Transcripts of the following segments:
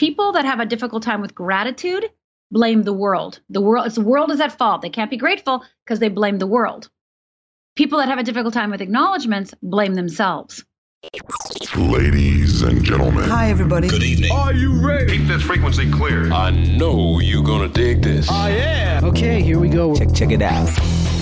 people that have a difficult time with gratitude blame the world. The world, it's the world is at fault. They can't be grateful because they blame the world. People that have a difficult time with acknowledgments blame themselves. Ladies and gentlemen. Hi, everybody. Good evening. Are you ready? Keep this frequency clear. I know you're gonna dig this. I am. Okay, here we go. Check, check it out.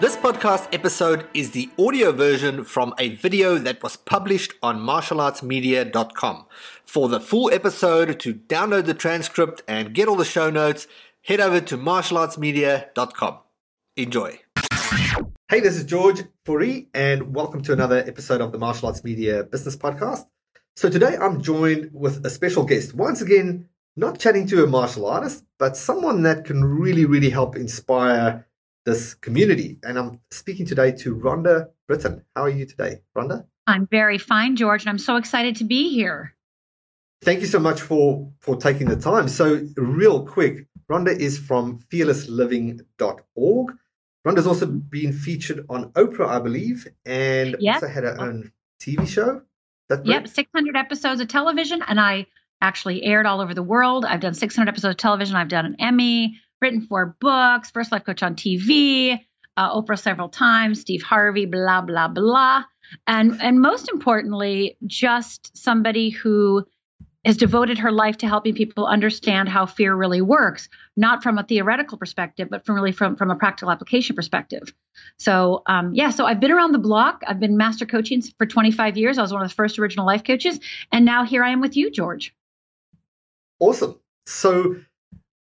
This podcast episode is the audio version from a video that was published on martialartsmedia.com. For the full episode, to download the transcript and get all the show notes, head over to martialartsmedia.com. Enjoy. Hey, this is George Fourie, and welcome to another episode of the Martial Arts Media Business Podcast. So today I'm joined with a special guest. Once again, not chatting to a martial artist, but someone that can really, really help inspire this community. And I'm speaking today to Rhonda Britten. How are you today, Rhonda? I'm very fine, George, and I'm so excited to be here. Thank you so much for for taking the time. So, real quick, Rhonda is from fearlessliving.org. Rhonda's also been featured on Oprah, I believe, and Yep. also had her own TV show. That Yep, 600 episodes of television, and I actually aired all over the world. I've done 600 episodes of television. I've done an Emmy, written four books, first life coach on TV, uh, Oprah several times, Steve Harvey, blah blah blah, and and most importantly, just somebody who has devoted her life to helping people understand how fear really works, not from a theoretical perspective, but from really from from a practical application perspective. So um, yeah, so I've been around the block. I've been master coaching for 25 years. I was one of the first original life coaches, and now here I am with you, George. Awesome. So,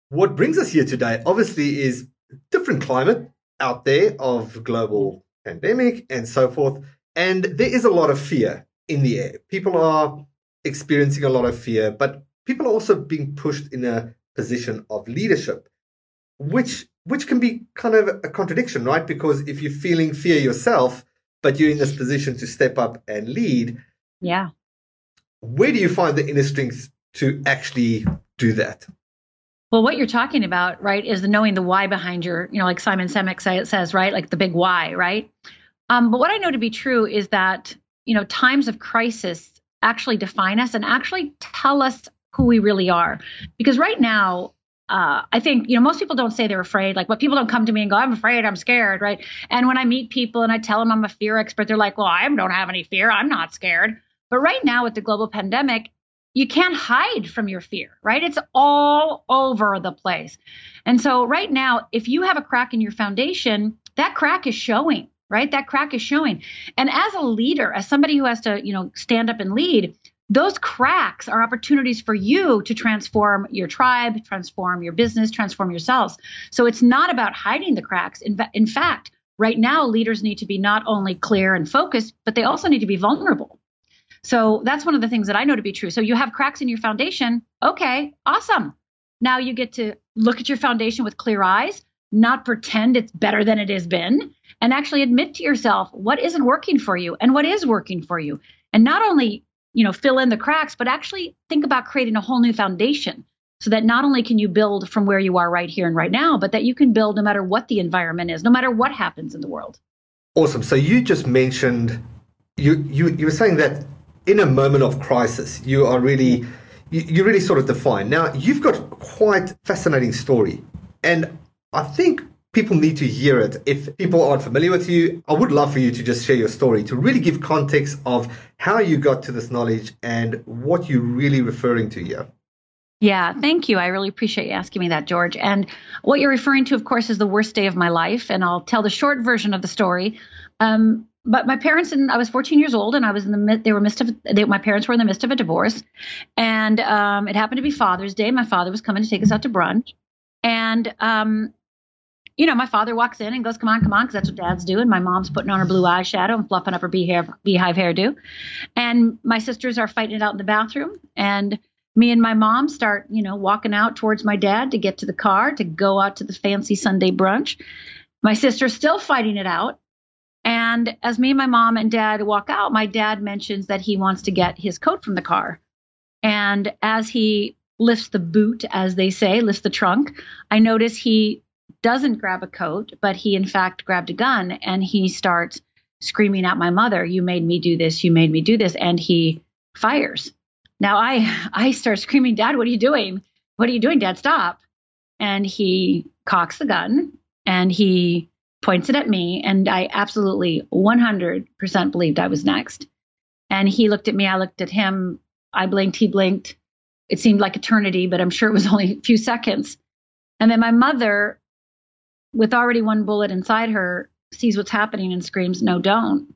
what brings us here today, obviously, is different climate out there of global pandemic and so forth, and there is a lot of fear in the air. People are experiencing a lot of fear, but people are also being pushed in a position of leadership, which which can be kind of a contradiction, right? Because if you're feeling fear yourself, but you're in this position to step up and lead, Yeah. where do you find the inner strength to actually do that? Well, what you're talking about, right, is the knowing the why behind your, you know, like Simon Sinek say, says, right, like the big why, right? Um, but what I know to be true is that, you know, times of crisis actually define us and actually tell us who we really are. Because right now, uh, I think, you know, most people don't say they're afraid. Like, what people don't come to me and go, I'm afraid, I'm scared, right? And when I meet people and I tell them I'm a fear expert, they're like, well, I don't have any fear. I'm not scared. But right now, with the global pandemic, you can't hide from your fear, right? It's all over the place. And so, right now, if you have a crack in your foundation, that crack is showing, right? That crack is showing. And as a leader, as somebody who has to, you know, stand up and lead, those cracks are opportunities for you to transform your tribe, transform your business, transform yourselves. So it's not about hiding the cracks. In, in fact, right now, leaders need to be not only clear and focused, but they also need to be vulnerable. So that's one of the things that I know to be true. So you have cracks in your foundation. Okay, awesome. Now you get to look at your foundation with clear eyes, not pretend it's better than it has been, and actually admit to yourself what isn't working for you and what is working for you. And not only, you know, fill in the cracks, but actually think about creating a whole new foundation so that not only can you build from where you are right here and right now, but that you can build no matter what the environment is, no matter what happens in the world. Awesome. So you just mentioned you you you were saying that in a moment of crisis, you are really you, you really sort of define. Now you've got quite fascinating story, and I think people need to hear it. If people aren't familiar with you, I would love for you to just share your story to really give context of how you got to this knowledge and what you're really referring to here. Yeah, thank you. I really appreciate you asking me that, George. And what you're referring to, of course, is the worst day of my life. And I'll tell the short version of the story. Um, but my parents and I was 14 years old, and I was in the mid. They were midst of. They, my parents were in the midst of a divorce, and um, it happened to be Father's Day. My father was coming to take us out to brunch, and um, you know, my father walks in and goes, "Come on, come on," because that's what dads do. And my mom's putting on her blue eyeshadow and fluffing up her beehive, beehive hairdo, and my sisters are fighting it out in the bathroom, and me and my mom start, you know, walking out towards my dad to get to the car to go out to the fancy Sunday brunch. My sister's still fighting it out. And as me and my mom and dad walk out, my dad mentions that he wants to get his coat from the car. And as he lifts the boot, as they say, lifts the trunk, I notice he doesn't grab a coat, but he in fact grabbed a gun and he starts screaming at my mother, You made me do this, you made me do this. And he fires. Now I I start screaming, Dad, what are you doing? What are you doing, Dad? Stop. And he cocks the gun and he points it at me. And I absolutely 100% believed I was next. And he looked at me, I looked at him. I blinked, he blinked. It seemed like eternity, but I'm sure it was only a few seconds. And then my mother, with already one bullet inside her, sees what's happening and screams, No, don't.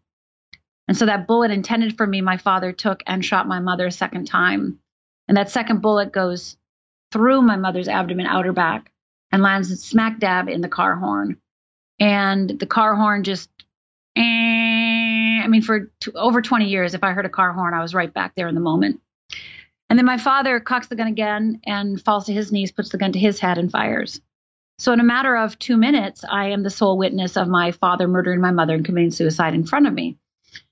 And so that bullet intended for me, my father took and shot my mother a second time. And that second bullet goes through my mother's abdomen, outer back, and lands smack dab in the car horn. And the car horn just, eh, I mean, for over 20 years, if I heard a car horn, I was right back there in the moment. And then my father cocks the gun again and falls to his knees, puts the gun to his head, and fires. So, in a matter of two minutes, I am the sole witness of my father murdering my mother and committing suicide in front of me.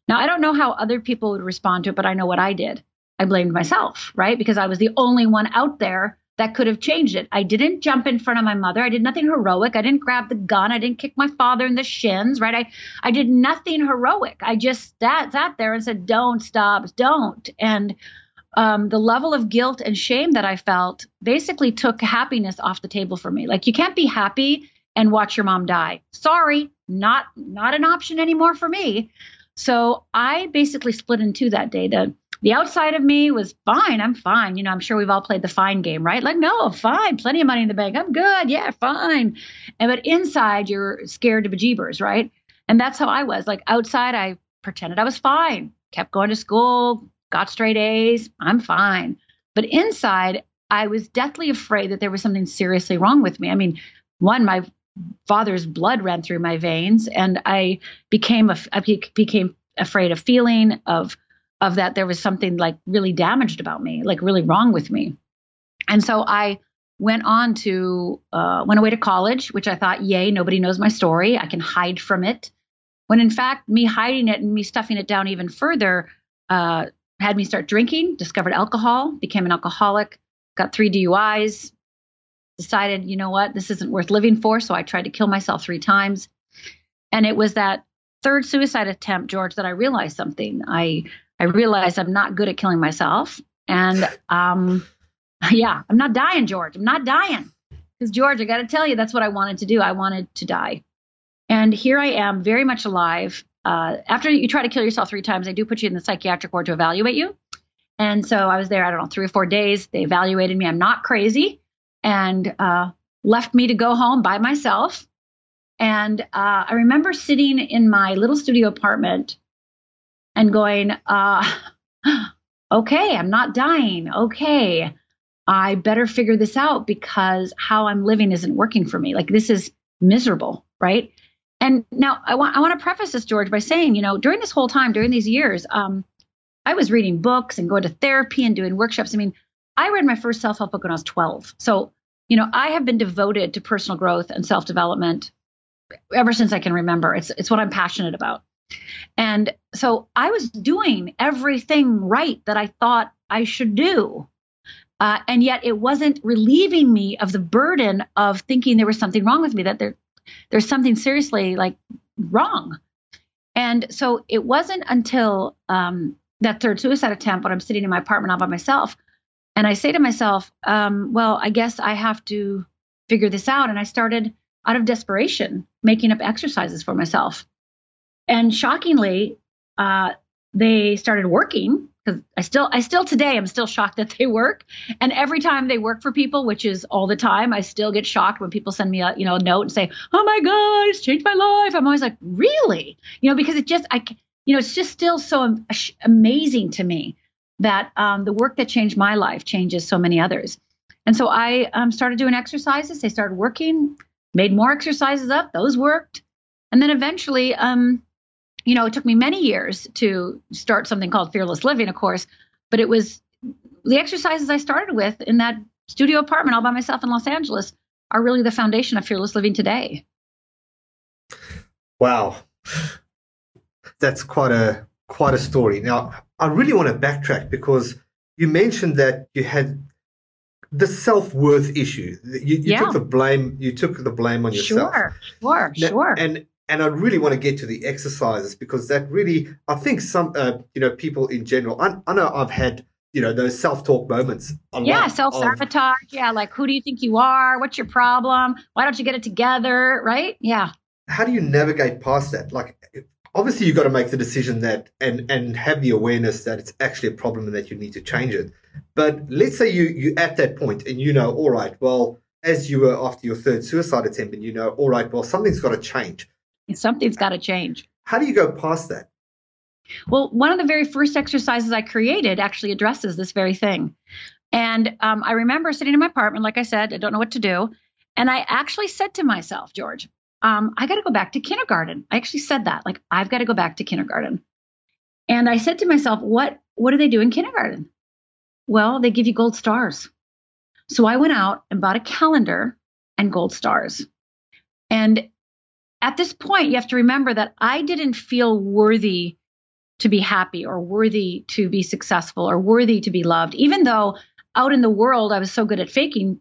Now, I don't know how other people would respond to it, but I know what I did. I blamed myself, right? Because I was the only one out there that could have changed it. I didn't jump in front of my mother. I did nothing heroic. I didn't grab the gun. I didn't kick my father in the shins, right? I, I did nothing heroic. I just sat, sat there and said, don't stop, don't. And um, the level of guilt and shame that I felt basically took happiness off the table for me. Like you can't be happy and watch your mom die. Sorry, not not an option anymore for me. So I basically split in two that day. The the outside of me was fine. I'm fine. You know, I'm sure we've all played the fine game, right? Like, no, fine, plenty of money in the bank. I'm good. Yeah, fine. And but inside you're scared to bejeebers, right? And that's how I was. Like outside, I pretended I was fine, kept going to school, got straight A's, I'm fine. But inside, I was deathly afraid that there was something seriously wrong with me. I mean, one, my father's blood ran through my veins, and I became a, I became afraid of feeling of of that there was something like really damaged about me, like really wrong with me. And so I went on to uh, went away to college, which I thought, yay, nobody knows my story. I can hide from it. When in fact, me hiding it and me stuffing it down even further uh, had me start drinking, discovered alcohol, became an alcoholic, got three DUIs, decided, you know what, this isn't worth living for. So I tried to kill myself three times. And it was that third suicide attempt, George, that I realized something. I I realized I'm not good at killing myself. And um yeah, I'm not dying, George. I'm not dying. Because George, I gotta tell you, that's what I wanted to do. I wanted to die. And here I am, very much alive, uh, after you try to kill yourself three times, they do put you in the psychiatric ward to evaluate you. And so I was there, I don't know, three or four days. They evaluated me. I'm not crazy and uh, left me to go home by myself. And uh, I remember sitting in my little studio apartment and going, uh, okay, I'm not dying. Okay, I better figure this out because how I'm living isn't working for me. Like this is miserable, right? And now I want I want to preface this, George, by saying, you know, during this whole time, during these years, um, I was reading books and going to therapy and doing workshops. I mean, I read my first self help book when I was 12. So, you know, I have been devoted to personal growth and self development ever since I can remember. It's it's what I'm passionate about. And so I was doing everything right that I thought I should do. Uh, and yet it wasn't relieving me of the burden of thinking there was something wrong with me, that there there's something seriously like wrong. And so it wasn't until um, that third suicide attempt when I'm sitting in my apartment all by myself. And I say to myself, um, well, I guess I have to figure this out. And I started out of desperation making up exercises for myself. And shockingly, uh, they started working because I still I still today I'm still shocked that they work. And every time they work for people, which is all the time, I still get shocked when people send me a you know a note and say, "Oh my God, it's changed my life." I'm always like, "Really?" You know, because it just I you know it's just still so amazing to me that um, the work that changed my life changes so many others. And so I um, started doing exercises. They started working, made more exercises up. Those worked, and then eventually. Um, you know, it took me many years to start something called fearless living, of course, but it was the exercises I started with in that studio apartment all by myself in Los Angeles are really the foundation of fearless living today. Wow. That's quite a quite a story. Now, I really want to backtrack because you mentioned that you had the self-worth issue. You, you Yeah. took the blame you took the blame on yourself. Sure, sure, Now- sure. And and I really want to get to the exercises because that really, I think some, uh, you know, people in general. I, I know I've had, you know, those self-talk moments. Yeah, self sabotage. Yeah, like who do you think you are? What's your problem? Why don't you get it together? Right? Yeah. how do you navigate past that? Like, obviously, you've got to make the decision that and and have the awareness that it's actually a problem and that you need to change it. But let's say you you at that point and you know, all right, well, as you were after your third suicide attempt, and you know, all right, well, something's got to change. Something's got to change. How do you go past that? Well, one of the very first exercises I created actually addresses this very thing. And um, I remember sitting in my apartment, like I said, I don't know what to do. And I actually said to myself, George, um, I got to go back to kindergarten. I actually said that, like, I've got to go back to kindergarten. And I said to myself, what, what do they do in kindergarten? Well, they give you gold stars. So I went out and bought a calendar and gold stars. And at this point, you have to remember that I didn't feel worthy to be happy or worthy to be successful or worthy to be loved, even though out in the world I was so good at faking.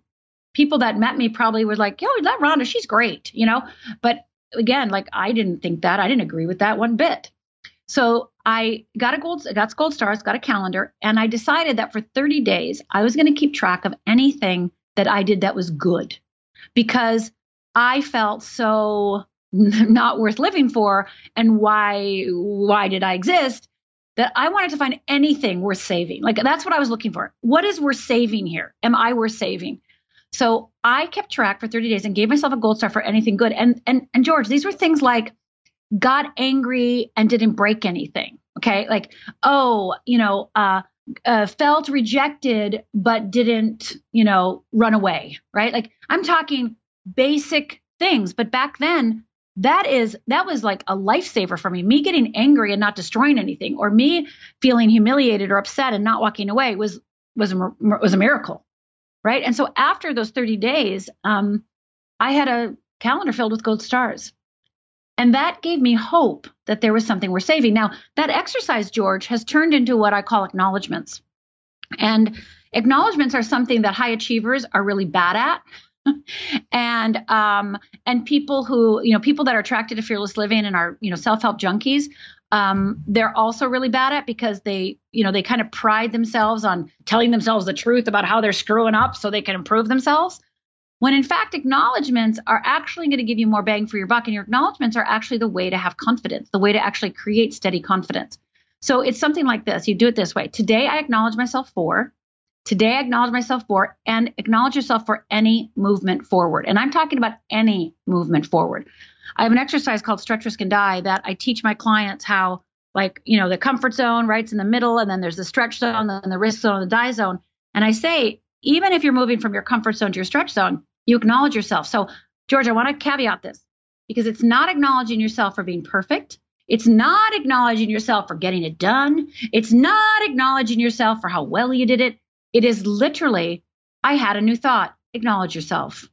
People that met me probably were like, yo, that Rhonda, she's great, you know? But again, like I didn't think that. I didn't agree with that one bit. So I got a gold, got gold stars, got a calendar, and I decided that for 30 days I was going to keep track of anything that I did that was good, because I felt so not worth living for, and why why did I exist? That I wanted to find anything worth saving. Like that's what I was looking for. What is worth saving here? Am I worth saving? So I kept track for 30 days and gave myself a gold star for anything good. And and and George, these were things like got angry and didn't break anything. Okay, like oh, you know, uh, uh, felt rejected but didn't, you know, run away. Right? Like I'm talking basic things, but back then that is that was like a lifesaver for me. Me getting angry and not destroying anything, or me feeling humiliated or upset and not walking away was was a, was a miracle right? And so after those 30 days, um, I had a calendar filled with gold stars. And that gave me hope that there was something worth saving. Now, that exercise, George, has turned into what I call acknowledgments. And acknowledgments are something that high achievers are really bad at. and um, and people who you know people that are attracted to fearless living and are you know self-help junkies um, they're also really bad at because they, you know, they kind of pride themselves on telling themselves the truth about how they're screwing up so they can improve themselves. When in fact, acknowledgments are actually going to give you more bang for your buck, and your acknowledgments are actually the way to have confidence, the way to actually create steady confidence. So it's something like this. You do it this way. Today, I acknowledge myself for. Today, I acknowledge myself for, and acknowledge yourself for any movement forward. And I'm talking about any movement forward. I have an exercise called Stretch, Risk, and Die that I teach my clients how, like, you know, the comfort zone, right? It's in the middle, and then there's the stretch zone, then the risk zone, the die zone. And I say, even if you're moving from your comfort zone to your stretch zone, you acknowledge yourself. So, George, I want to caveat this because it's not acknowledging yourself for being perfect. It's not acknowledging yourself for getting it done. It's not acknowledging yourself for how well you did it. It is literally, I had a new thought. Acknowledge yourself,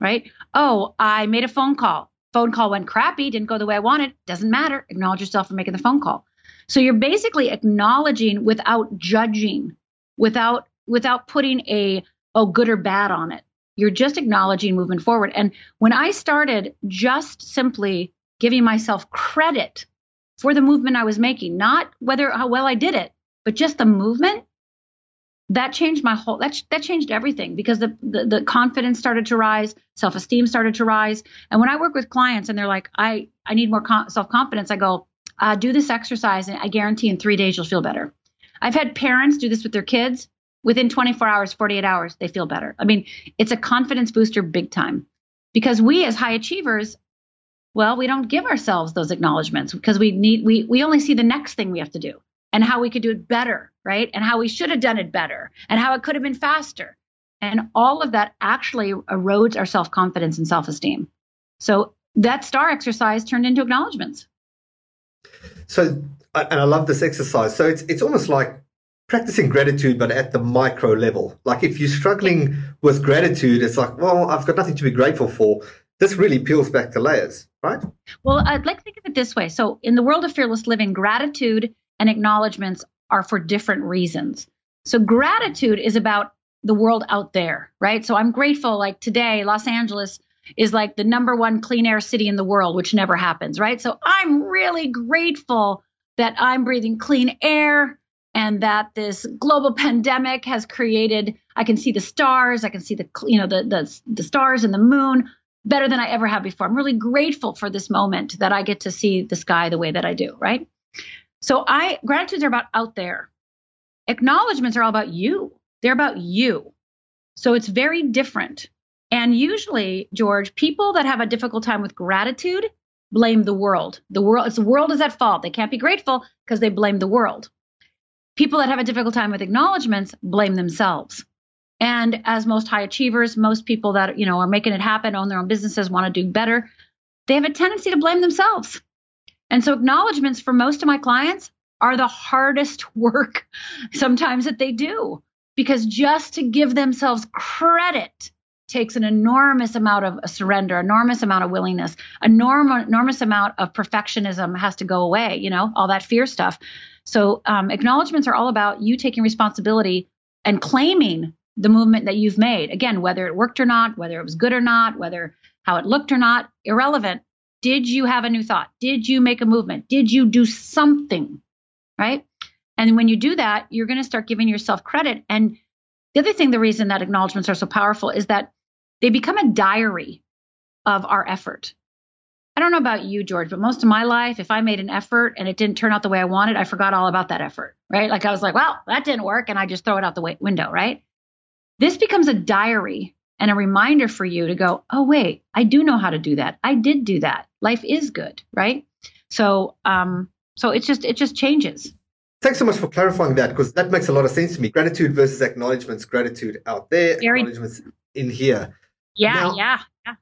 right? Oh, I made a phone call phone call went crappy, didn't go the way I wanted, doesn't matter. Acknowledge yourself for making the phone call. So you're basically acknowledging without judging, without without putting a oh good or bad on it. You're just acknowledging moving forward. And when I started just simply giving myself credit for the movement I was making, not whether how well I did it, but just the movement, that changed my whole that that changed everything because the, the the confidence started to rise self-esteem started to rise. And when i work with clients and they're like i i need more con- self-confidence i go uh, do this exercise and i guarantee in three days you'll feel better. I've had parents do this with their kids. Within 24 hours 48 hours they feel better. I mean it's a confidence booster big time. Because we as high achievers well we don't give ourselves those acknowledgments because we need we we only see the next thing we have to do and how we could do it better, right? And how we should have done it better and how it could have been faster. And all of that actually erodes our self confidence and self esteem. So that star exercise turned into acknowledgments. So, and I love this exercise. So it's it's almost like practicing gratitude, but at the micro level. Like if you're struggling with gratitude, it's like, well, I've got nothing to be grateful for. This really peels back the layers, right? Well, I'd like to think of it this way. So, in the world of fearless living, gratitude and acknowledgments are for different reasons. So, gratitude is about the world out there, right? So, I'm grateful. Like today, Los Angeles is like the number one clean air city in the world, which never happens, right? So, I'm really grateful that I'm breathing clean air and that this global pandemic has created i can see the stars i can see the you know the, the the stars and the moon better than i ever have before i'm really grateful for this moment that i get to see the sky the way that i do right so i gratitudes are about out there. Acknowledgments are all about you. They're about you. So it's very different. And usually george people that have a difficult time with gratitude blame the world. The world it's the world is at fault. They can't be grateful because they blame the world. People that have a difficult time with acknowledgments blame themselves. And as most high achievers, most people that you know are making it happen, own their own businesses, want to do better, they have a tendency to blame themselves. And so acknowledgments for most of my clients are the hardest work sometimes that they do because just to give themselves credit takes an enormous amount of surrender, enormous amount of willingness, enormous enormous amount of perfectionism has to go away, you know, all that fear stuff. So um, acknowledgments are all about you taking responsibility and claiming the movement that you've made. Again, whether it worked or not, whether it was good or not, whether how it looked or not, irrelevant. Did you have a new thought? Did you make a movement? Did you do something? Right? And when you do that, you're going to start giving yourself credit. And the other thing, the reason that acknowledgments are so powerful is that they become a diary of our effort. I don't know about you, George, but most of my life, if I made an effort and it didn't turn out the way I wanted, I forgot all about that effort, right? Like I was like, well, that didn't work. And I just throw it out the window, right? This becomes a diary and a reminder for you to go, oh, wait, I do know how to do that. I did do that. Life is good, right? So, um, so it's just, it just changes. Thanks so much for clarifying that because that makes a lot of sense to me. Gratitude versus acknowledgements, gratitude out there, Very, acknowledgements in here. Yeah, now, yeah, yeah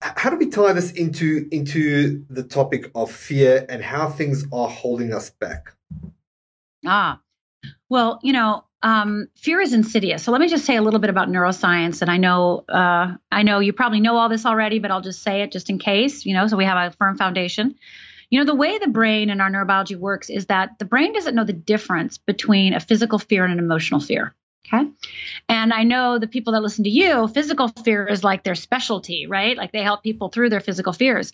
how do we tie this into into the topic of fear and how things are holding us back? Ah, well, you know, um, fear is insidious. So let me just say a little bit about neuroscience. And I know, uh, I know you probably know all this already, but I'll just say it just in case. You know, so we have a firm foundation. You know, the way the brain and our neurobiology works is that the brain doesn't know the difference between a physical fear and an emotional fear. Okay. And I know the people that listen to you, physical fear is like their specialty, right? Like they help people through their physical fears.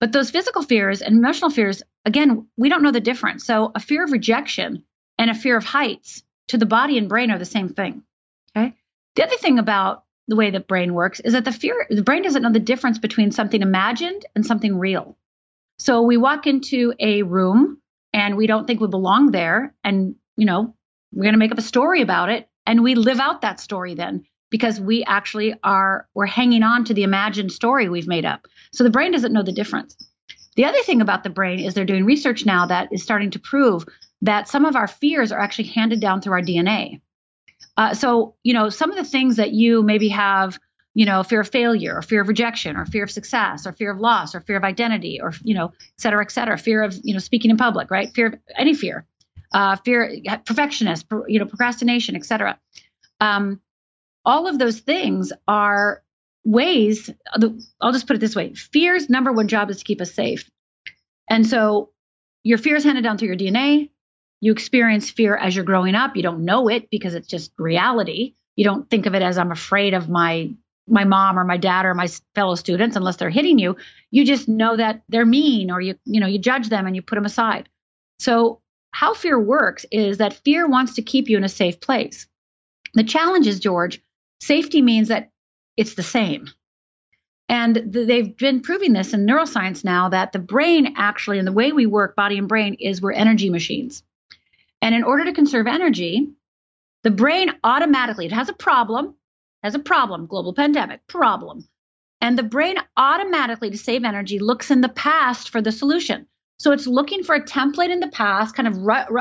But those physical fears and emotional fears, again, we don't know the difference. So a fear of rejection and a fear of heights to the body and brain are the same thing. Okay. The other thing about the way the brain works is that the fear, the brain doesn't know the difference between something imagined and something real. So we walk into a room and we don't think we belong there. And, you know, we're going to make up a story about it and we live out that story then because we actually are we're hanging on to the imagined story we've made up so the brain doesn't know the difference the other thing about the brain is they're doing research now that is starting to prove that some of our fears are actually handed down through our dna uh, so you know some of the things that you maybe have you know fear of failure or fear of rejection or fear of success or fear of loss or fear of identity or you know et cetera et cetera fear of you know speaking in public right fear of any fear uh, fear, perfectionist, you know, procrastination, etc. Um, all of those things are ways. I'll just put it this way: fear's number one job is to keep us safe, and so your fear is handed down through your DNA. You experience fear as you're growing up. You don't know it because it's just reality. You don't think of it as I'm afraid of my my mom or my dad or my fellow students unless they're hitting you. You just know that they're mean or you you know you judge them and you put them aside. So how fear works is that fear wants to keep you in a safe place. The challenge is, George, safety means that it's the same. And they've been proving this in neuroscience now that the brain actually, and the way we work, body and brain, is we're energy machines. And in order to conserve energy, the brain automatically, it has a problem, has a problem, global pandemic, problem. And the brain automatically, to save energy, looks in the past for the solution. So it's looking for a template in the past, kind of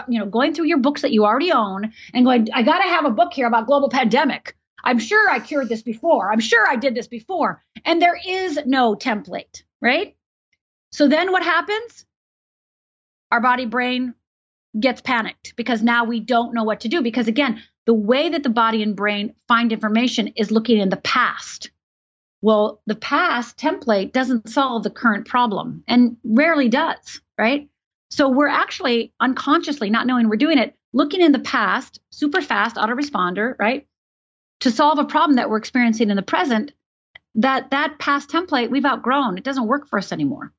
you know going through your books that you already own and going, I got to have a book here about global pandemic. I'm sure I cured this before. I'm sure I did this before. And there is no template, right? So then what happens? Our body brain gets panicked because now we don't know what to do. Because again, the way that the body and brain find information is looking in the past. Well, the past template doesn't solve the current problem and rarely does, right? So we're actually unconsciously, not knowing we're doing it, looking in the past, super fast autoresponder, right? To solve a problem that we're experiencing in the present, that that past template we've outgrown. It doesn't work for us anymore.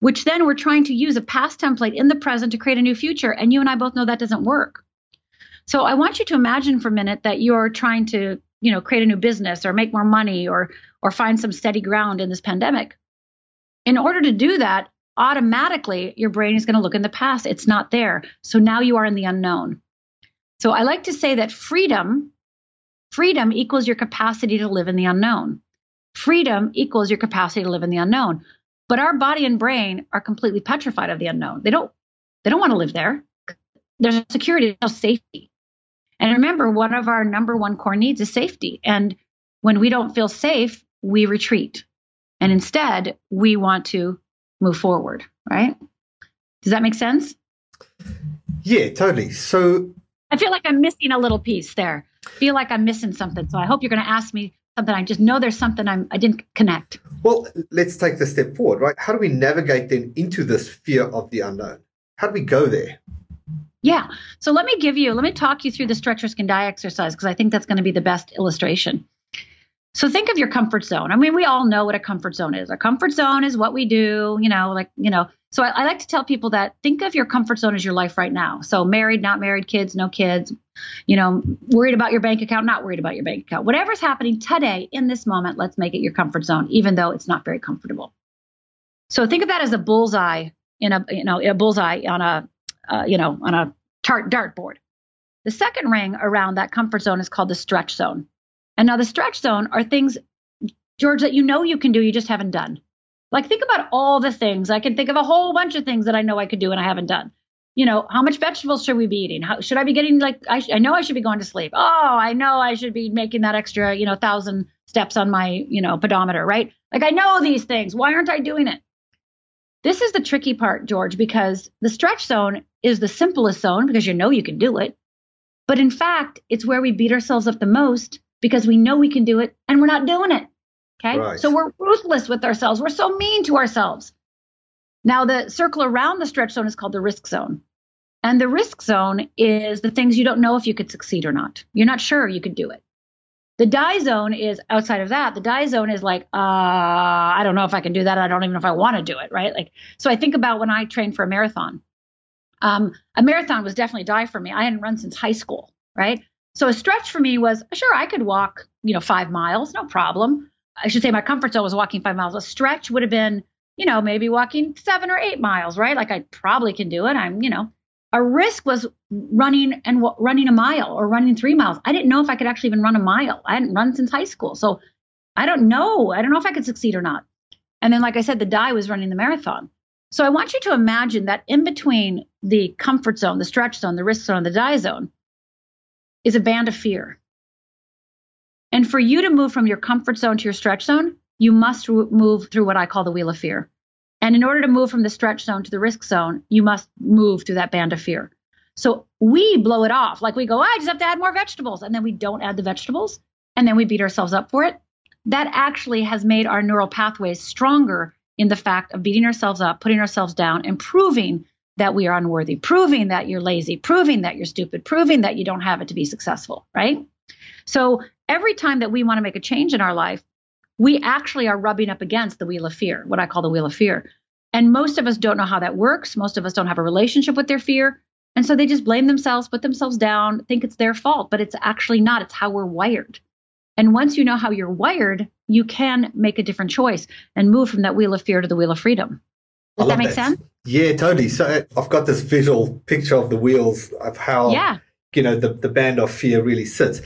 Which then we're trying to use a past template in the present to create a new future. And you and I both know that doesn't work. So I want you to imagine for a minute that you're trying to, you know, create a new business or make more money or or find some steady ground in this pandemic. In order to do that, automatically your brain is going to look in the past. It's not there. So now you are in the unknown. So I like to say that freedom freedom equals your capacity to live in the unknown. Freedom equals your capacity to live in the unknown. But our body and brain are completely petrified of the unknown. They don't they don't want to live there. There's security, no safety. And remember, one of our number one core needs is safety. And when we don't feel safe, we retreat. And instead, we want to move forward, right? Does that make sense? Yeah, totally. So I feel like I'm missing a little piece there. I feel like I'm missing something. So I hope you're going to ask me something. I just know there's something I'm I didn't connect. Well, let's take the step forward, right? How do we navigate then into this fear of the unknown? How do we go there? Yeah. So let me give you, let me talk you through the stretch, risk, and die exercise because I think that's going to be the best illustration. So think of your comfort zone. I mean, we all know what a comfort zone is. A comfort zone is what we do, you know, like, you know. So I, I like to tell people that think of your comfort zone as your life right now. So married, not married, kids, no kids, you know, worried about your bank account, not worried about your bank account. Whatever's happening today in this moment, let's make it your comfort zone, even though it's not very comfortable. So think of that as a bullseye in a, you know, a bullseye on a, uh, you know, on a tart dart board. The second ring around that comfort zone is called the stretch zone. And now the stretch zone are things, George, that you know you can do, you just haven't done. Like think about all the things. I can think of a whole bunch of things that I know I could do and I haven't done. You know, how much vegetables should we be eating? How should I be getting like I, I know I should be going to sleep. Oh, I know I should be making that extra, you know, thousand steps on my, you know, pedometer, right? Like I know these things. Why aren't I doing it? This is the tricky part, George, because the stretch zone is the simplest zone because you know you can do it. But in fact, it's where we beat ourselves up the most because we know we can do it and we're not doing it. Okay. Right. So we're ruthless with ourselves. We're so mean to ourselves. Now, the circle around the stretch zone is called the risk zone. And the risk zone is the things you don't know if you could succeed or not. You're not sure you could do it. The die zone is outside of that. The die zone is like, uh, I don't know if I can do that. I don't even know if I want to do it, right? Like, so I think about when I trained for a marathon. Um, a marathon was definitely die for me. I hadn't run since high school, right? So a stretch for me was sure I could walk, you know, five miles, no problem. I should say my comfort zone was walking five miles. A stretch would have been, you know, maybe walking seven or eight miles, right? Like I probably can do it. I'm, you know, a risk was running and w- running a mile or running three miles. I didn't know if I could actually even run a mile. I hadn't run since high school, so I don't know. I don't know if I could succeed or not. And then, like I said, the die was running the marathon. So I want you to imagine that in between the comfort zone, the stretch zone, the risk zone, the die zone, is a band of fear. And for you to move from your comfort zone to your stretch zone, you must move through what I call the wheel of fear. And in order to move from the stretch zone to the risk zone, you must move through that band of fear. So we blow it off. Like we go, oh, I just have to add more vegetables. And then we don't add the vegetables. And then we beat ourselves up for it. That actually has made our neural pathways stronger in the fact of beating ourselves up, putting ourselves down, and proving that we are unworthy, proving that you're lazy, proving that you're stupid, proving that you don't have it to be successful, right? So every time that we want to make a change in our life, we actually are rubbing up against the wheel of fear, what I call the wheel of fear. And most of us don't know how that works. Most of us don't have a relationship with their fear. And so they just blame themselves, put themselves down, think it's their fault, but it's actually not. It's how we're wired. And once you know how you're wired, you can make a different choice and move from that wheel of fear to the wheel of freedom. Does that make that. sense? Yeah, totally. So I've got this visual picture of the wheels of how Yeah. you know the, the band of fear really sits.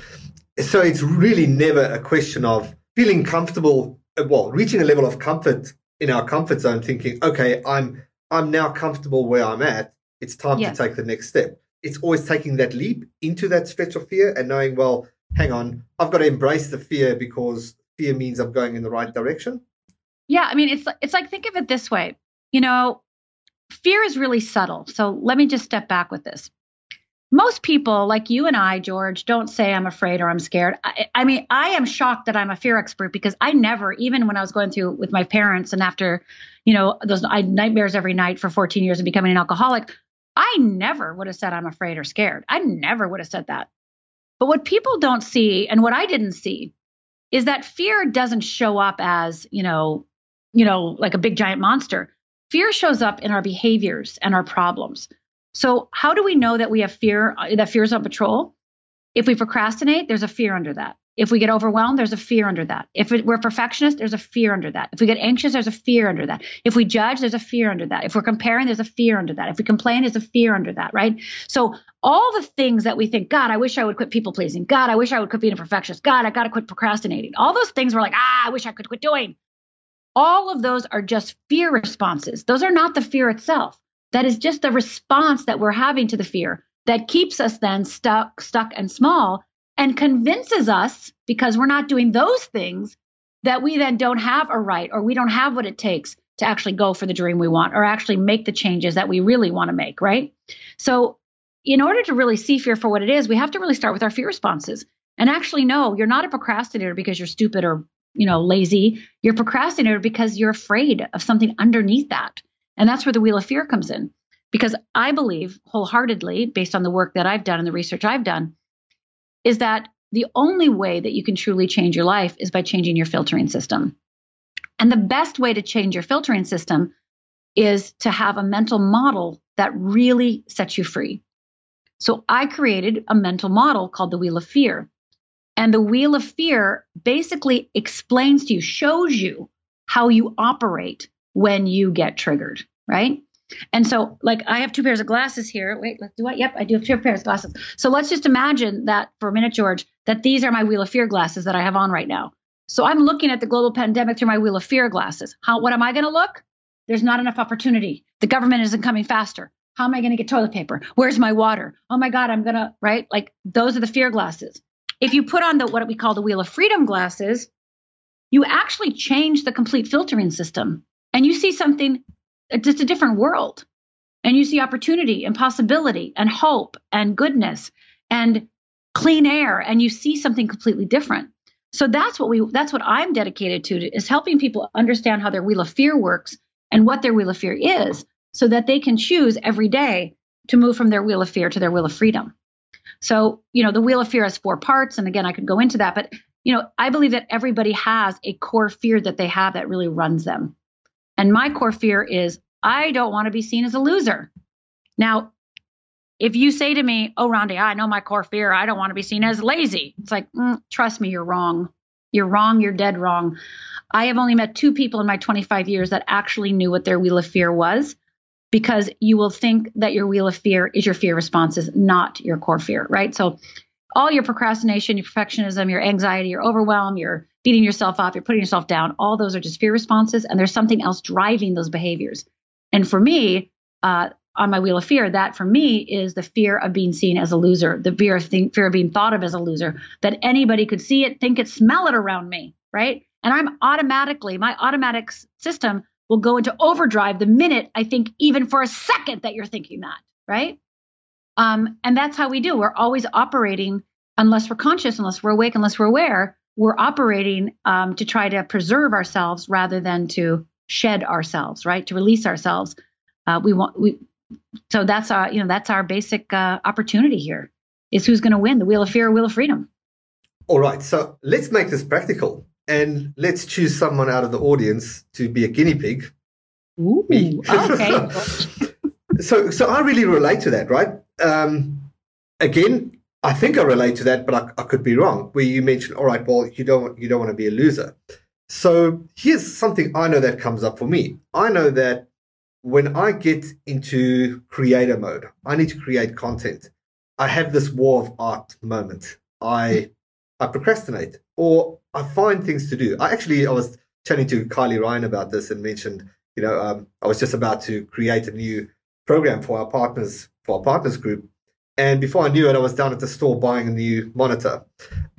So it's really never a question of feeling comfortable, uh, well, reaching a level of comfort in our comfort zone, thinking, okay, I'm I'm now comfortable where I'm at. It's time Yes. to take the next step. It's always taking that leap into that stretch of fear and knowing, well, hang on, I've got to embrace the fear because fear means I'm going in the right direction. Yeah, I mean, it's it's like think of it this way. You know, fear is really subtle. So let me just step back with this. Most people, like you and I, George, don't say I'm afraid or I'm scared. I, I mean, I am shocked that I'm a fear expert because I never, even when I was going through with my parents and after, you know, those I, nightmares every night for 14 years and becoming an alcoholic, I never would have said I'm afraid or scared. I never would have said that. But what people don't see, and what I didn't see, is that fear doesn't show up as, you know, you know, like a big giant monster. Fear shows up in our behaviors and our problems. So, how do we know that we have fear, uh, that fear is on patrol? If we procrastinate, there's a fear under that. If we get overwhelmed, there's a fear under that. If we're perfectionist, there's a fear under that. If we get anxious, there's a fear under that. If we judge, there's a fear under that. If we're comparing, there's a fear under that. If we complain, there's a fear under that, right? So all the things that we think, God, I wish I would quit people pleasing. God, I wish I would quit being a perfectionist. God, I got to quit procrastinating. All those things we're like, ah, I wish I could quit doing. All of those are just fear responses. Those are not the fear itself. That is just the response that we're having to the fear that keeps us then stuck, stuck and small and convinces us because we're not doing those things that we then don't have a right or we don't have what it takes to actually go for the dream we want or actually make the changes that we really want to make, right? So, in order to really see fear for what it is, we have to really start with our fear responses and actually know you're not a procrastinator because you're stupid or, you know, lazy. You're procrastinator because you're afraid of something underneath that. And that's where the wheel of fear comes in. Because I believe wholeheartedly, based on the work that I've done and the research I've done, is that the only way that you can truly change your life is by changing your filtering system. And the best way to change your filtering system is to have a mental model that really sets you free. So I created a mental model called the Wheel of Fear. And the Wheel of Fear basically explains to you, shows you how you operate when you get triggered, right? And so, like, I have two pairs of glasses here. Wait, let's do I? Yep, I do have two pairs of glasses. So let's just imagine that for a minute, George, that these are my Wheel of Fear glasses that I have on right now. So I'm looking at the global pandemic through my Wheel of Fear glasses. How? What am I going to look? There's not enough opportunity. The government isn't coming faster. How am I going to get toilet paper? Where's my water? Oh my God, I'm going to, right? Like, those are the fear glasses. If you put on the what we call the Wheel of Freedom glasses, you actually change the complete filtering system and you see something uh, just a different world. And you see opportunity and possibility and hope and goodness and clean air and you see something completely different. So that's what we that's what I'm dedicated to is helping people understand how their wheel of fear works and what their wheel of fear is so that they can choose every day to move from their wheel of fear to their wheel of freedom. So, you know, the wheel of fear has four parts and again I could go into that, but you know, I believe that everybody has a core fear that they have that really runs them. And my core fear is I don't want to be seen as a loser. Now, if you say to me, Oh, Rondi, I know my core fear. I don't want to be seen as lazy. It's like, mm, trust me, you're wrong. You're wrong. You're dead wrong. I have only met two people in my 25 years that actually knew what their wheel of fear was because you will think that your wheel of fear is your fear responses, not your core fear, right? So, all your procrastination, your perfectionism, your anxiety, your overwhelm, your beating yourself up, you're putting yourself down. All those are just fear responses, and there's something else driving those behaviors. And for me, uh, on my wheel of fear, that for me is the fear of being seen as a loser, the fear of, think, fear of being thought of as a loser, that anybody could see it, think it, smell it around me, right? And I'm automatically, my automatic system will go into overdrive the minute I think even for a second that you're thinking that, right? Um, and that's how we do. We're always operating, unless we're conscious, unless we're awake, unless we're aware, we're operating um, to try to preserve ourselves rather than to shed ourselves, right? To release ourselves. Uh, we want we. So that's our you know that's our basic uh, opportunity here is who's going to win the wheel of fear or wheel of freedom. All right, so let's make this practical and let's choose someone out of the audience to be a guinea pig. Ooh, okay. so so I really relate to that, right? Um, again, I think I relate to that, but I, I, could be wrong. Where you mentioned, all right, well, you don't you don't want to be a loser. So here's something I know that comes up for me. I know that when I get into creator mode, I need to create content. I have this war of art moment. I I procrastinate or I find things to do. I actually I was chatting to Kylie Ryan about this and mentioned, you know, um, I was just about to create a new program for our partners for our partners group and before I knew it, I was down at the store buying a new monitor.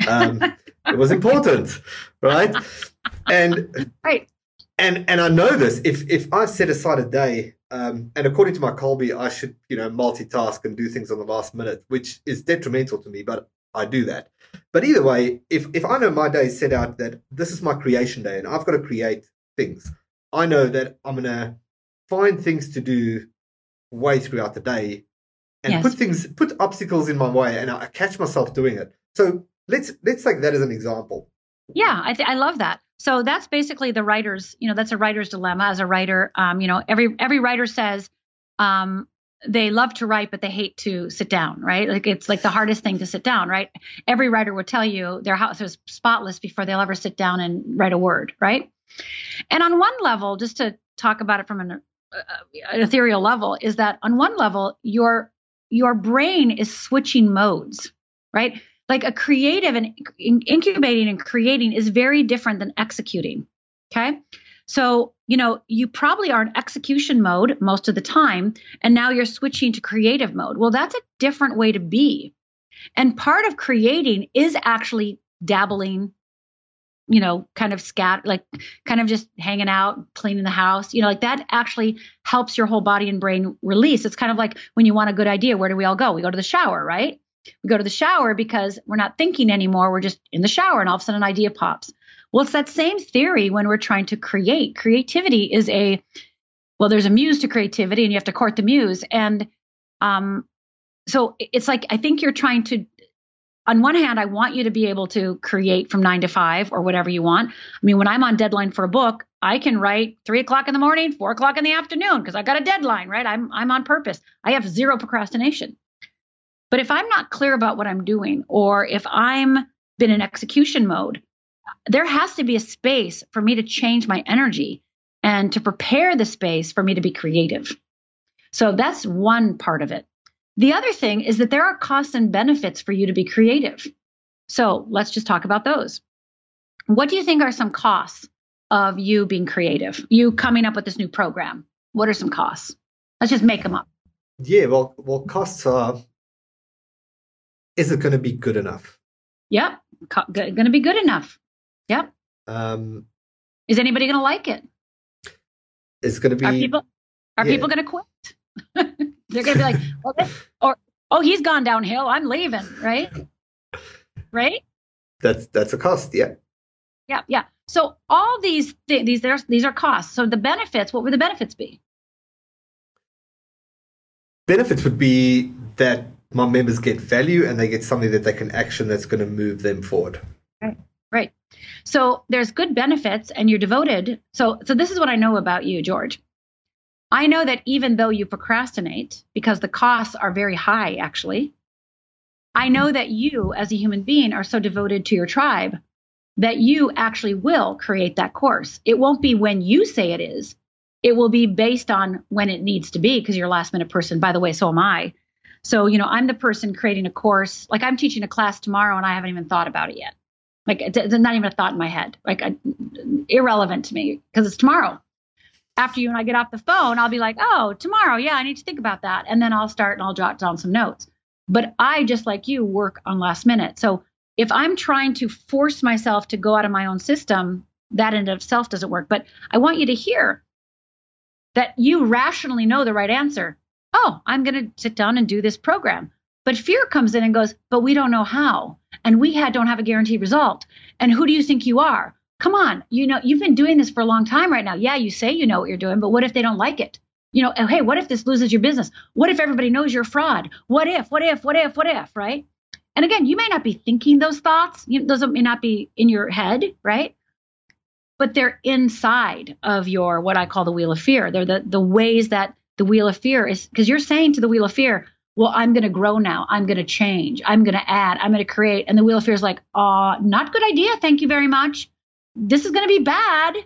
Um, it was important, right? And right. and and I know this. If if I set aside a day, um, and according to my Kolbe, I should you know multitask and do things on the last minute, which is detrimental to me, but I do that. But either way, if if I know my day is set out that this is my creation day and I've got to create things, I know that I'm gonna find things to do way throughout the day and Yes. put things put obstacles in my way and I catch myself doing it. So let's let's take that as an example. Yeah, I th- I love that. So that's basically the writer's, you know, that's a writer's dilemma as a writer. Um, you know, every every writer says um, they love to write, but they hate to sit down, right? Like it's like the hardest thing to sit down, right? Every writer would tell you their house is spotless before they'll ever sit down and write a word, right? And on one level, just to talk about it from an, uh, an ethereal level, is that on one level your your brain is switching modes, right? like a creative and incubating and creating is very different than executing. Okay. So, you know, you probably are in execution mode most of the time, and now you're switching to creative mode. Well, that's a different way to be. And part of creating is actually dabbling, you know, kind of scat, like kind of just hanging out, cleaning the house, you know, like that actually helps your whole body and brain release. It's kind of like when you want a good idea, where do we all go? We go to the shower, right? We go to the shower because we're not thinking anymore. We're just in the shower and all of a sudden an idea pops. Well, it's that same theory when we're trying to create. Creativity is a, well, there's a muse to creativity and you have to court the muse. And um, so it's like, I think you're trying to, on one hand, I want you to be able to create from nine to five or whatever you want. I mean, when I'm on deadline for a book, I can write three o'clock in the morning, four o'clock in the afternoon because I got a deadline, right? I'm I'm on purpose. I have zero procrastination. But if I'm not clear about what I'm doing, or if I'm been in execution mode, there has to be a space for me to change my energy and to prepare the space for me to be creative. So that's one part of it. The other thing is that there are costs and benefits for you to be creative. So let's just talk about those. What do you think are some costs of you being creative? You coming up with this new program? What are some costs? Let's just make them up. Yeah, well, well, costs are. Is it going to be good enough? Yep. Co- going to be good enough. Yep. Um, Is anybody going to like it? it? is going to be? Are people are yeah. people going to quit? They're going to be like, well, this- or oh, he's gone downhill. I'm leaving. Right. Right. That's that's a cost. Yeah. Yeah. Yeah. So all these th- these there's these are costs. So the benefits. What would the benefits be? Benefits would be that my members get value and they get something that they can action that's going to move them forward. So there's good benefits and you're devoted. So so this is what I know about you, George. I know that even though you procrastinate because the costs are very high actually, I know that you as a human being are so devoted to your tribe that you actually will create that course. It won't be when you say it is. It will be based on when it needs to be because you're a last minute person. By the way, so am I. So, you know, I'm the person creating a course. Like I'm teaching a class tomorrow and I haven't even thought about it yet. Like it- it's not even a thought in my head. Like I, irrelevant to me because it's tomorrow. After you and I get off the phone, I'll be like, "Oh, tomorrow, yeah, I need to think about that," and then I'll start and I'll jot down some notes. But I, just like you, work on last minute. So if I'm trying to force myself to go out of my own system, that in itself doesn't work. But I want you to hear that you rationally know the right answer. Oh, I'm going to sit down and do this program. But fear comes in and goes, but we don't know how. And we had, don't have a guaranteed result. And who do you think you are? Come on, you know, you've been doing this for a long time right now. Yeah, you say you know what you're doing, but what if they don't like it? You know, oh, hey, what if this loses your business? What if everybody knows you're a fraud? What if, what if, what if, what if, right? And again, you may not be thinking those thoughts. You, those may not be in your head, right? But they're inside of your what I call the wheel of fear. They're the the ways that the wheel of fear is because you're saying to the wheel of fear, well, I'm going to grow now. I'm going to change. I'm going to add. I'm going to create. And the wheel of fear is like, uh, not good idea. Thank you very much. This is going to be bad.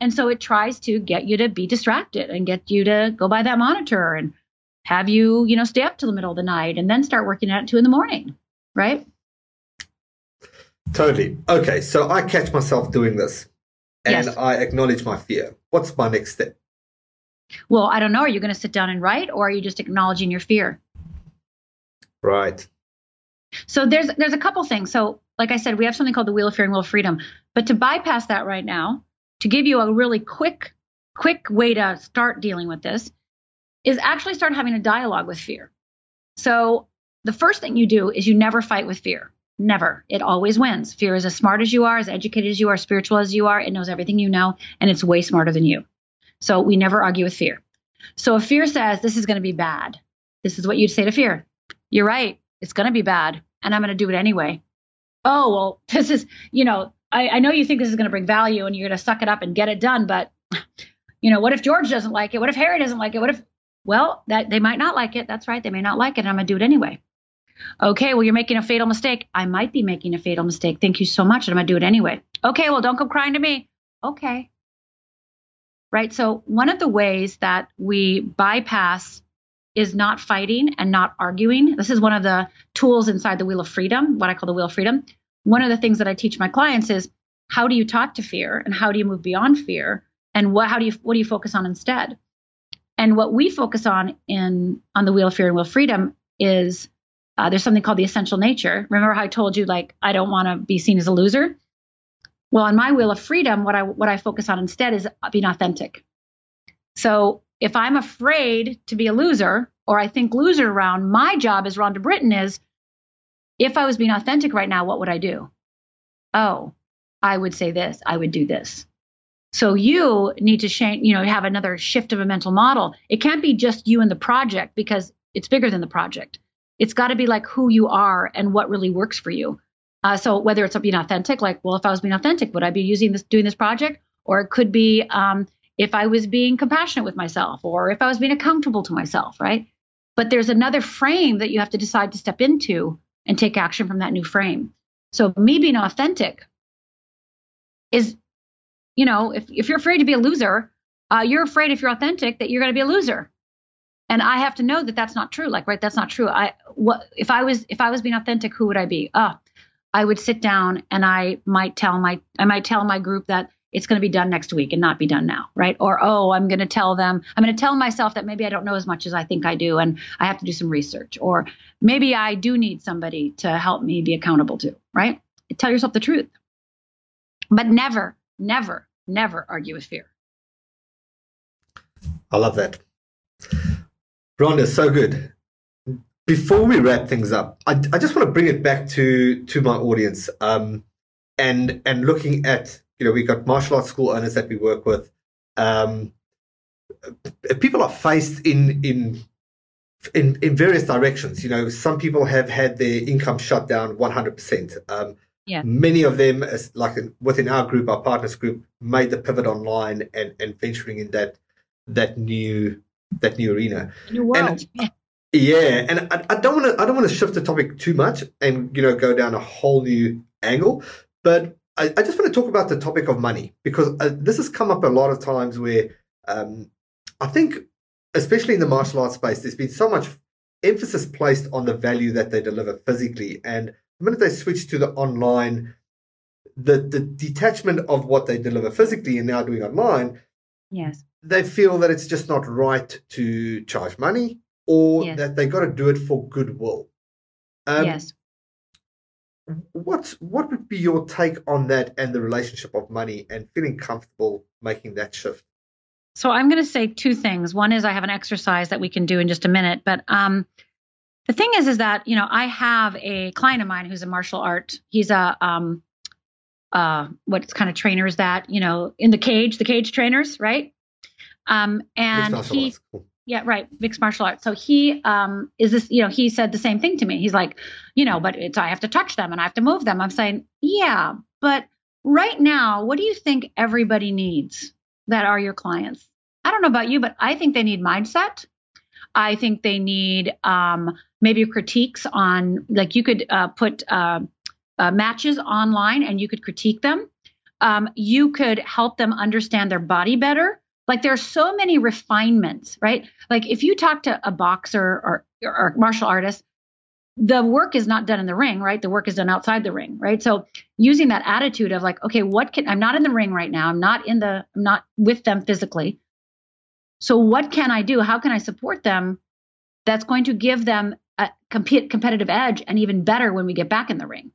And so it tries to get you to be distracted and get you to go by that monitor and have you, you know, stay up till the middle of the night and then start working at two in the morning. Right. Totally. Okay, so I catch myself doing this and Yes. I acknowledge my fear. What's my next step? Well, I don't know. Are you going to sit down and write or are you just acknowledging your fear? Right. So there's there's a couple things. So like I said, we have something called the Wheel of Fear and Wheel of Freedom. But to bypass that right now, to give you a really quick, quick way to start dealing with this is actually start having a dialogue with fear. So the first thing you do is you never fight with fear. Never. It always wins. Fear is as smart as you are, as educated as you are, spiritual as you are. It knows everything you know, and it's way smarter than you. So we never argue with fear. So if fear says this is going to be bad, this is what you'd say to fear. You're right. It's going to be bad, and I'm going to do it anyway. Oh, well, this is, you know, I, I know you think this is going to bring value and you're going to suck it up and get it done, but, you know, what if George doesn't like it? What if Harry doesn't like it? What if, well, that they might not like it. That's right. They may not like it, and I'm going to do it anyway. Okay, well, you're making a fatal mistake. I might be making a fatal mistake. Thank you so much. And I'm going to do it anyway. Okay, well, don't come crying to me. Okay. Right. So, one of the ways that we bypass is not fighting and not arguing. This is one of the tools inside the Wheel of Freedom, what I call the Wheel of Freedom. One of the things that I teach my clients is how do you talk to fear and how do you move beyond fear and what how do you what do you focus on instead? And what we focus on in on the Wheel of Fear and Wheel of Freedom is uh, there's something called the essential nature. Remember how I told you like I don't want to be seen as a loser? Well, on my wheel of freedom, what I what I focus on instead is being authentic. So if I'm afraid to be a loser or I think loser around, my job as Rhonda Britten is if I was being authentic right now, what would I do? Oh, I would say this, I would do this. So you need to change, you know, have another shift of a mental model. It can't be just you and the project because it's bigger than the project. It's got to be like who you are and what really works for you. Uh, so whether it's being authentic, like, well, if I was being authentic, would I be using this, doing this project? Or it could be um, if I was being compassionate with myself, or if I was being accountable to myself, right? But there's another frame that you have to decide to step into and take action from that new frame. So me being authentic is, you know, if if you're afraid to be a loser, uh, you're afraid if you're authentic that you're going to be a loser and i have to know that that's not true like right that's not true i what if i was if i was being authentic who would i be oh i would sit down and i might tell my i might tell my group that it's going to be done next week and not be done now right? Or oh i'm going to tell them i'm going to tell myself that maybe i don't know as much as i think i do and i have to do some research. Or maybe i do need somebody to help me be accountable to right? Tell yourself the truth. But never never never argue with fear. I love that. Rhonda, so good. Before we wrap things up, I, I just want to bring it back to to my audience, um, and and looking at you know we got martial arts school owners that we work with. Um, people are faced in in in in various directions. You know, some people have had their income shut down one hundred percent. Um, yeah. Many of them, like within our group, our partners group, made the pivot online and and venturing in that that new that new arena. New world. And, yeah. yeah, and I, I don't want to I don't want to shift the topic too much and you know go down a whole new angle, but I, I just want to talk about the topic of money because uh, this has come up a lot of times where um, I think, especially in the martial arts space, there's been so much emphasis placed on the value that they deliver physically, and the minute they switch to the online, the the detachment of what they deliver physically and now doing online, yes, they feel that it's just not right to charge money or Yes. that they got to do it for goodwill. Um, yes. What what would be your take on that and the relationship of money and feeling comfortable making that shift? So I'm going to say two things. One is I have an exercise that we can do in just a minute, but um, the thing is, is that you know I have a client of mine who's a martial art. He's a um, uh, what kind of trainer is that? You know, in the cage, the cage trainers, right? Um, and he. Cool. Yeah, right, mixed martial arts. So he um, is this, you know, he said the same thing to me. He's like, you know, but it's I have to touch them and I have to move them. I'm saying, yeah, but right now, what do you think everybody needs that are your clients? I don't know about you, but I think they need mindset. I think they need um, maybe critiques on, like you could uh, put uh, uh, matches online and you could critique them. Um, you could help them understand their body better. Like there are so many refinements, right? Like if you talk to a boxer or, or martial artist, the work is not done in the ring, right? The work is done outside the ring, right? So using that attitude of like, okay, what can I'm not in the ring right now. I'm not in the I'm not with them physically. So what can I do? How can I support them? That's going to give them a competitive edge and even better when we get back in the ring.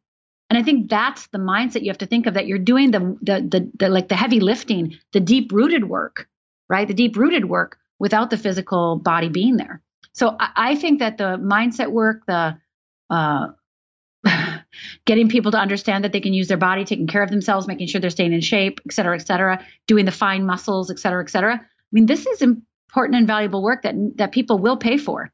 And I think that's the mindset you have to think of that you're doing the the the, the like the heavy lifting, the deep rooted work, right? The deep rooted work without the physical body being there. So I, I think that the mindset work, the uh, getting people to understand that they can use their body, taking care of themselves, making sure they're staying in shape, et cetera, et cetera, doing the fine muscles, et cetera, et cetera. I mean, this is important and valuable work that that people will pay for.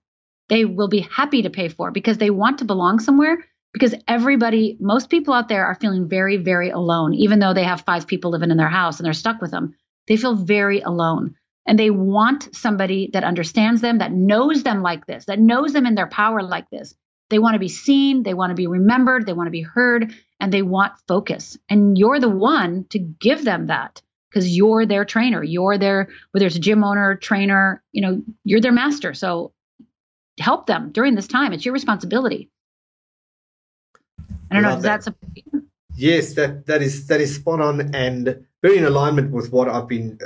They will be happy to pay for because they want to belong somewhere. Because everybody, most people out there are feeling very, very alone, even though they have five people living in their house and they're stuck with them. They feel very alone and they want somebody that understands them, that knows them like this, that knows them in their power like this, they want to be seen, they want to be remembered, they want to be heard, and they want focus. And you're the one to give them that because you're their trainer. You're their, whether it's a gym owner, trainer, you know, you're their master. So help them during this time. It's your responsibility. I don't know if that. that's a Yes, that that is that is spot on and very in alignment with what I've been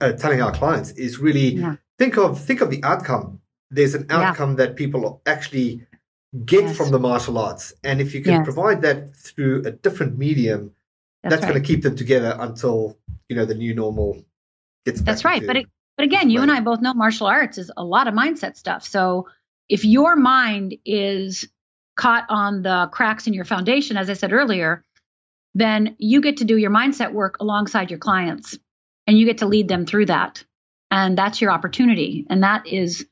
uh, telling our clients. Is really Yeah. think of think of the outcome. There's an Yeah. outcome that people actually get Yes. from the martial arts, and if you can Yes. provide that through a different medium, that's, that's, right. going to keep them together until you know the new normal gets. Back That's right. But it, but again, you and I both know martial arts is a lot of mindset stuff. So if your mind is caught on the cracks in your foundation, as I said earlier, then you get to do your mindset work alongside your clients and you get to lead them through that. And that's your opportunity. And that is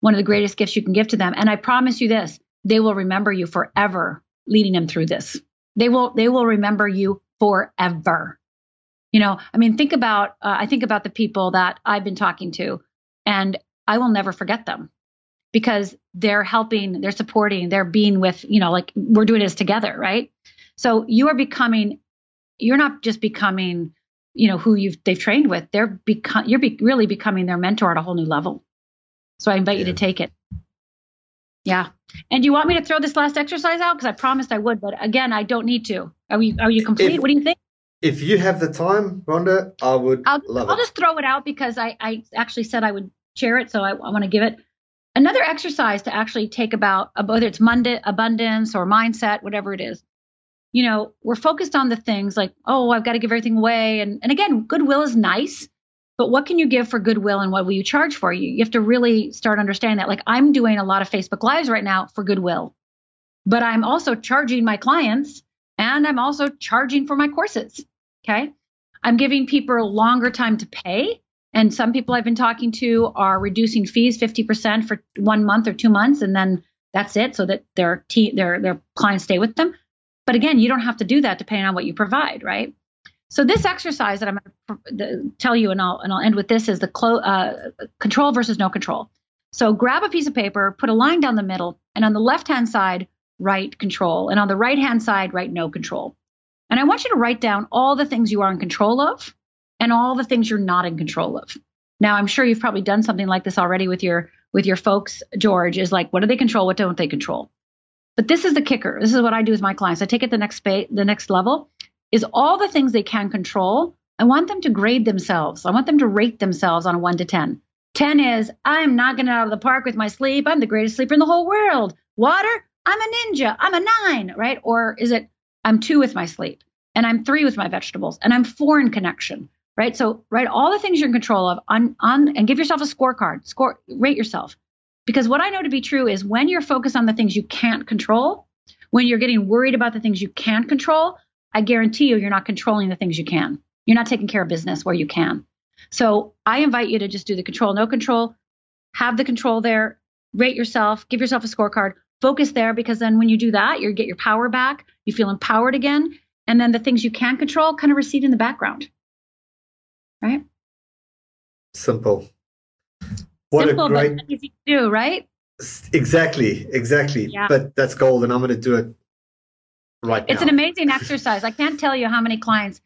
one of the greatest gifts you can give to them. And I promise you this, they will remember you forever leading them through this. They will they will remember you forever. You know, I mean, think about, uh, I think about the people that I've been talking to, and I will never forget them because they're helping, they're supporting, they're being with, you know, like we're doing this together, right? So you are becoming, you're not just becoming, you know, who you've they've trained with. They're become, you're be, really becoming their mentor at a whole new level. So I invite you to take it. Yeah. And do you want me to throw this last exercise out? Because I promised I would, but again, I don't need to. Are you are you complete? If- what do you think? if you have the time, Rhonda, I would I'll, love I'll it. just throw it out because I, I actually said I would share it, so I, I want to give it another exercise to actually take about whether it's Monday, abundance or mindset, whatever it is. You know, we're focused on the things like, oh, I've got to give everything away, and and again, goodwill is nice, but what can you give for goodwill, and what will you charge for? You you have to really start understanding that. Like I'm doing a lot of Facebook lives right now for goodwill, but I'm also charging my clients, and I'm also charging for my courses. Okay. I'm giving people longer time to pay. And some people I've been talking to are reducing fees 50% for one month or two months, and then that's it, so that their te- their their clients stay with them. But again, you don't have to do that depending on what you provide, right? So this exercise that I'm going to tell you, and I'll and I'll end with this, is the clo- uh, control versus no control. So grab a piece of paper, put a line down the middle, and on the left hand side, write control, and on the right hand side, write no control. And I want you to write down all the things you are in control of and all the things you're not in control of. Now, I'm sure you've probably done something like this already with your with your folks. George is like, what do they control? What don't they control? But this is the kicker. This is what I do with my clients. I take it the next spa- the next level is all the things they can control. I want them to grade themselves. I want them to rate themselves on a one to ten. Ten is I'm not getting out of the park with my sleep. I'm the greatest sleeper in the whole world. Water, I'm a ninja. I'm a nine, right? Or is it I'm two with my sleep, and I'm three with my vegetables, and I'm four in connection, right? So write all the things you're in control of on on and give yourself a scorecard. Score rate yourself. Because what I know to be true is when you're focused on the things you can't control, when you're getting worried about the things you can't control, I guarantee you you're not controlling the things you can. You're not taking care of business where you can. So I invite you to just do the control, no control, have the control there, rate yourself, give yourself a scorecard, focus there because then when you do that, you get your power back, you feel empowered again, and then the things you can control kind of recede in the background. Right? Simple. What Simple, a great, but easy to do, right? exactly, exactly. Yeah. But that's gold, and I'm going to do it right now. It's an amazing exercise. I can't tell you how many clients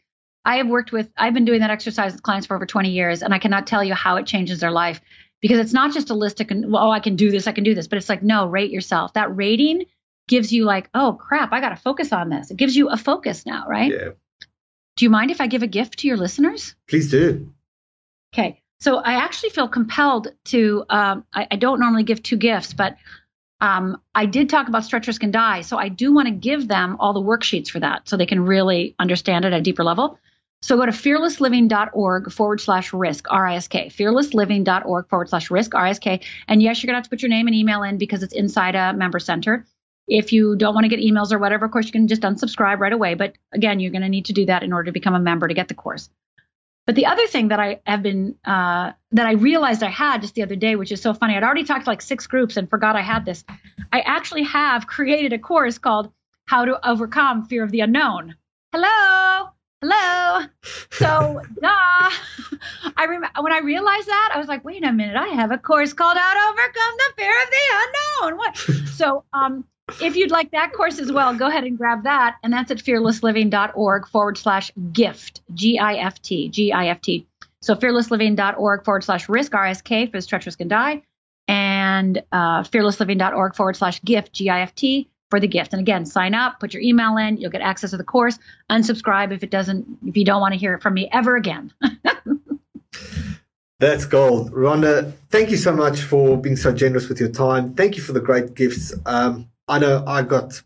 I have worked with. I've been doing that exercise with clients for over 20 years, and I cannot tell you how it changes their life because it's not just a list of, well, oh, I can do this, I can do this, but it's like, no, rate yourself. That rating gives you, like, oh, crap, I got to focus on this. It gives you a focus now, right? Yeah. Do you mind if I give a gift to your listeners? Please do. Okay. So I actually feel compelled to, um, I, I don't normally give two gifts, but um, I did talk about stretch, risk, and die. So I do want to give them all the worksheets for that so they can really understand it at a deeper level. So go to fearlessliving.org forward slash risk, R I S K, fearlessliving.org forward slash risk, R I S K. And yes, you're going to have to put your name and email in because it's inside a member center. If you don't want to get emails or whatever, of course, you can just unsubscribe right away. But again, you're going to need to do that in order to become a member to get the course. But the other thing that I have been uh, that I realized I had just the other day, which is so funny, I'd already talked to like six groups and forgot I had this. I actually have created a course called "How to Overcome Fear of the Unknown." Hello, hello. So, duh. I remember when I realized that, I was like, wait a minute, I have a course called How to Overcome the Fear of the Unknown. What? so, um, if you'd like that course as well, go ahead and grab that. And that's at fearlessliving.org forward slash gift, G I F T, G I F T. So fearlessliving.org forward slash risk, R S K, for stretch, risk, and die. And uh, fearlessliving.org forward slash gift, G I F T for the gift. And again, sign up, put your email in, you'll get access to the course. Unsubscribe if it doesn't, if you don't want to hear it from me ever again. That's gold. Rhonda, thank you so much for being so generous with your time. Thank you for the great gifts. Um, I know I got,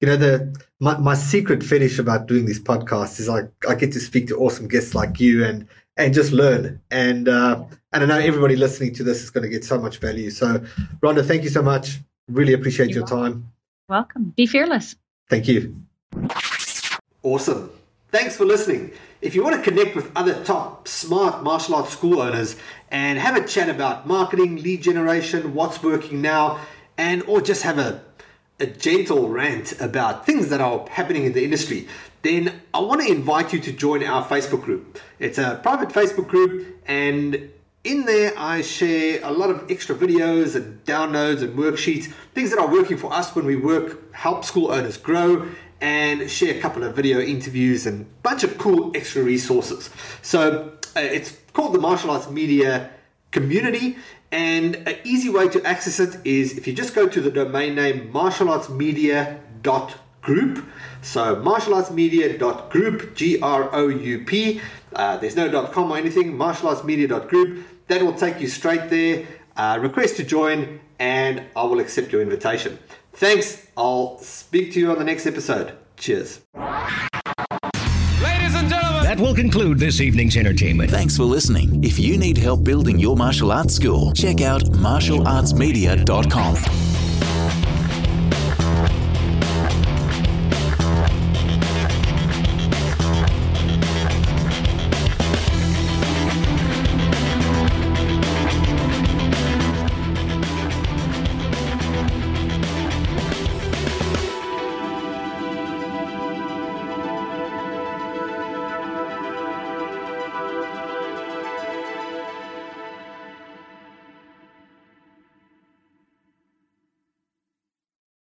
you know, the my, my secret fetish about doing these podcasts is like I get to speak to awesome guests like you and and just learn. And uh, and I know everybody listening to this is going to get so much value. So, Rhonda, thank you so much. Really appreciate You're your time. Welcome. Be fearless. Thank you. Awesome. Thanks for listening. If you want to connect with other top smart martial arts school owners and have a chat about marketing, lead generation, what's working now, and or just have a a gentle rant about things that are happening in the industry, then I want to invite you to join our Facebook group. It's a private Facebook group, and in there I share a lot of extra videos and downloads and worksheets, things that are working for us when we work, help school owners grow, and share a couple of video interviews and a bunch of cool extra resources. So uh, it's called the Martial Arts Media Community and an easy way to access it is if you just go to the domain name martialartsmedia.group. So martialartsmedia.group, G R O U P. Uh, there's no .com or anything, martialartsmedia.group. That will take you straight there. Uh, request to join, and I will accept your invitation. Thanks. I'll speak to you on the next episode. Cheers. That will conclude this evening's entertainment. Thanks for listening. If you need help building your martial arts school, check out martialartsmedia.com.